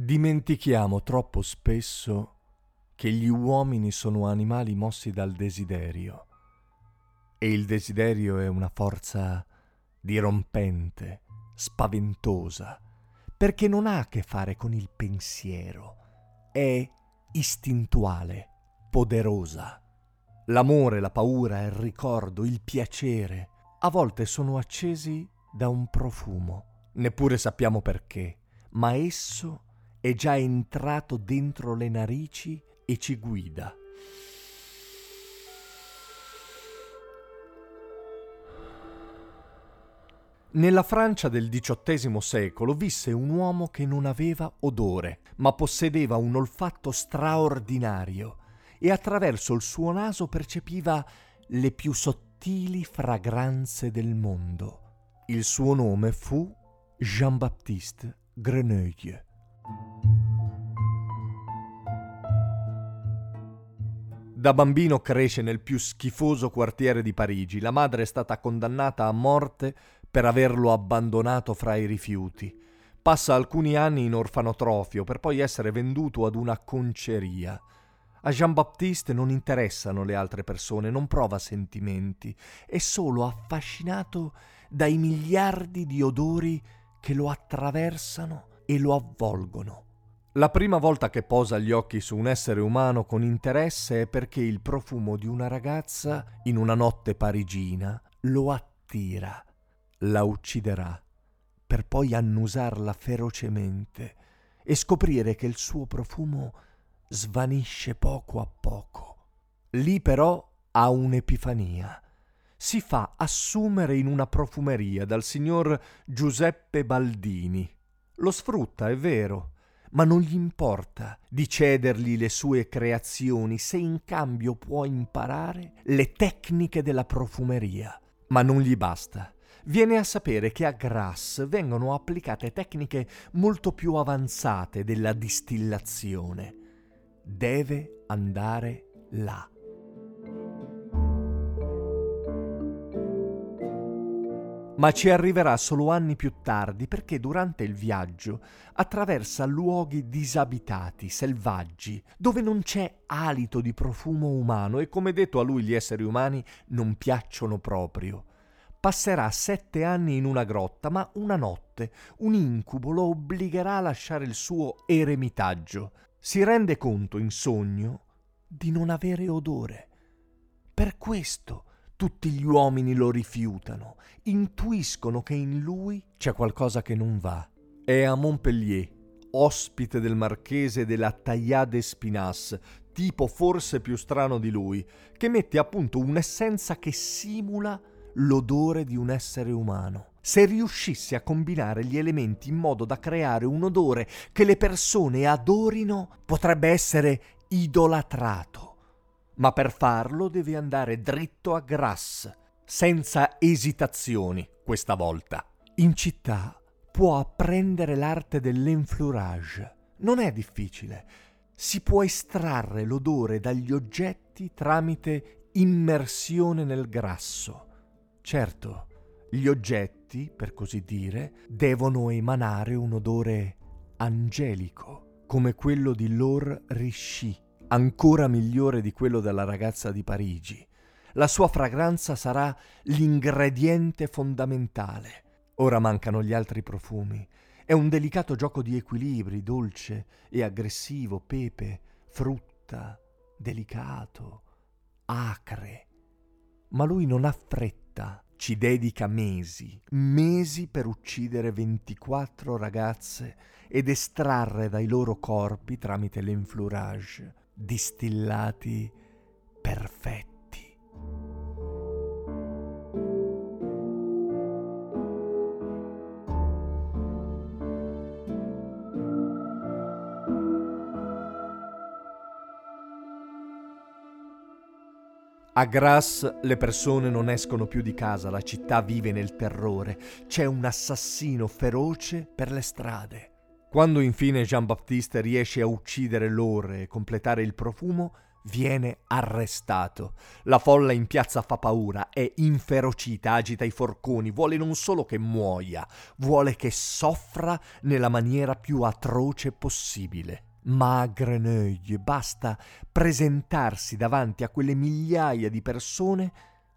Dimentichiamo troppo spesso che gli uomini sono animali mossi dal desiderio. E il desiderio è una forza dirompente, spaventosa, perché non ha a che fare con il pensiero, è istintuale, poderosa. L'amore, la paura, il ricordo, il piacere, a volte sono accesi da un profumo, neppure sappiamo perché, ma esso è già entrato dentro le narici e ci guida. Nella Francia del XVIII secolo visse un uomo che non aveva odore, ma possedeva un olfatto straordinario e attraverso il suo naso percepiva le più sottili fragranze del mondo. Il suo nome fu Jean-Baptiste Grenouille. Da bambino cresce nel più schifoso quartiere di Parigi. La madre è stata condannata a morte per averlo abbandonato fra i rifiuti. Passa alcuni anni in orfanotrofio per poi essere venduto ad una conceria. A Jean-Baptiste non interessano le altre persone, non prova sentimenti, è solo affascinato dai miliardi di odori che lo attraversano e lo avvolgono. La prima volta che posa gli occhi su un essere umano con interesse è perché il profumo di una ragazza in una notte parigina lo attira, la ucciderà, per poi annusarla ferocemente e scoprire che il suo profumo svanisce poco a poco. Lì però ha un'epifania. Si fa assumere in una profumeria dal signor Giuseppe Baldini. Lo sfrutta, è vero, ma non gli importa di cedergli le sue creazioni se in cambio può imparare le tecniche della profumeria. Ma non gli basta. Viene a sapere che a Grasse vengono applicate tecniche molto più avanzate della distillazione. Deve andare là. Ma ci arriverà solo anni più tardi perché durante il viaggio attraversa luoghi disabitati, selvaggi, dove non c'è alito di profumo umano e come detto a lui gli esseri umani non piacciono proprio. Passerà sette anni in una grotta, ma una notte un incubo lo obbligherà a lasciare il suo eremitaggio. Si rende conto in sogno di non avere odore. Per questo tutti gli uomini lo rifiutano, intuiscono che in lui c'è qualcosa che non va. È a Montpellier, ospite del marchese della Taillade Spinas, tipo forse più strano di lui, che mette a punto un'essenza che simula l'odore di un essere umano. Se riuscisse a combinare gli elementi in modo da creare un odore che le persone adorino, potrebbe essere idolatrato ma per farlo deve andare dritto a Grasse, senza esitazioni questa volta. In città può apprendere l'arte dell'enflurage. Non è difficile. Si può estrarre l'odore dagli oggetti tramite immersione nel grasso. Certo, gli oggetti, per così dire, devono emanare un odore angelico, come quello di Laure Richy, ancora migliore di quello della ragazza di Parigi. La sua fragranza sarà l'ingrediente fondamentale. Ora mancano gli altri profumi. È un delicato gioco di equilibri, dolce e aggressivo, pepe, frutta, delicato, acre. Ma lui non ha fretta, ci dedica mesi, mesi per uccidere 24 ragazze ed estrarre dai loro corpi, tramite l'enflurage, distillati perfetti. A Grasse le persone non escono più di casa, la città vive nel terrore, c'è un assassino feroce per le strade. Quando infine Jean-Baptiste riesce a uccidere l'ore e completare il profumo, viene arrestato. La folla in piazza fa paura, è inferocita, agita i forconi, vuole non solo che muoia, vuole che soffra nella maniera più atroce possibile. Ma a Grenouille basta presentarsi davanti a quelle migliaia di persone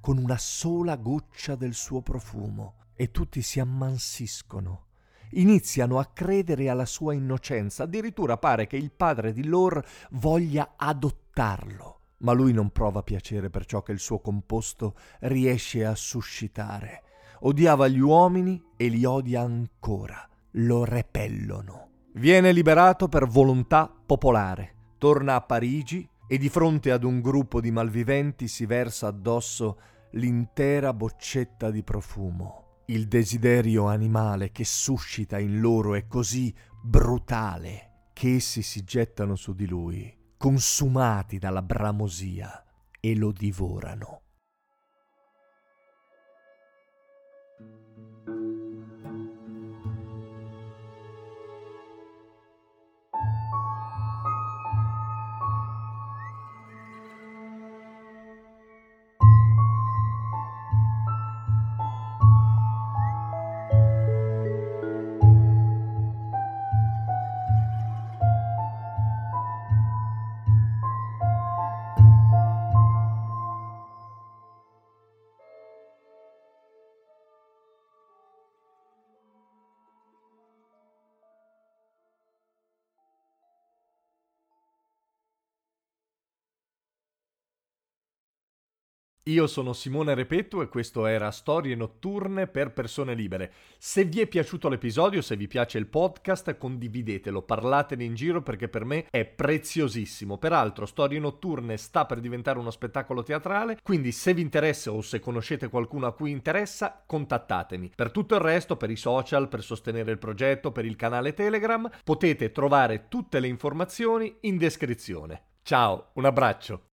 con una sola goccia del suo profumo e tutti si ammansiscono. Iniziano a credere alla sua innocenza, addirittura pare che il padre di Lor voglia adottarlo. Ma lui non prova piacere per ciò che il suo composto riesce a suscitare. Odiava gli uomini e li odia ancora. Lo repellono. Viene liberato per volontà popolare, torna a Parigi e di fronte ad un gruppo di malviventi si versa addosso l'intera boccetta di profumo. Il desiderio animale che suscita in loro è così brutale che essi si gettano su di lui, consumati dalla bramosia, e lo divorano. Io sono Simone Repetto e questo era Storie notturne per persone libere. Se vi è piaciuto l'episodio, se vi piace il podcast, condividetelo, parlatene in giro perché per me è preziosissimo. Peraltro, Storie notturne sta per diventare uno spettacolo teatrale, quindi se vi interessa o se conoscete qualcuno a cui interessa, contattatemi. Per tutto il resto, per i social, per sostenere il progetto, per il canale Telegram, potete trovare tutte le informazioni in descrizione. Ciao, un abbraccio.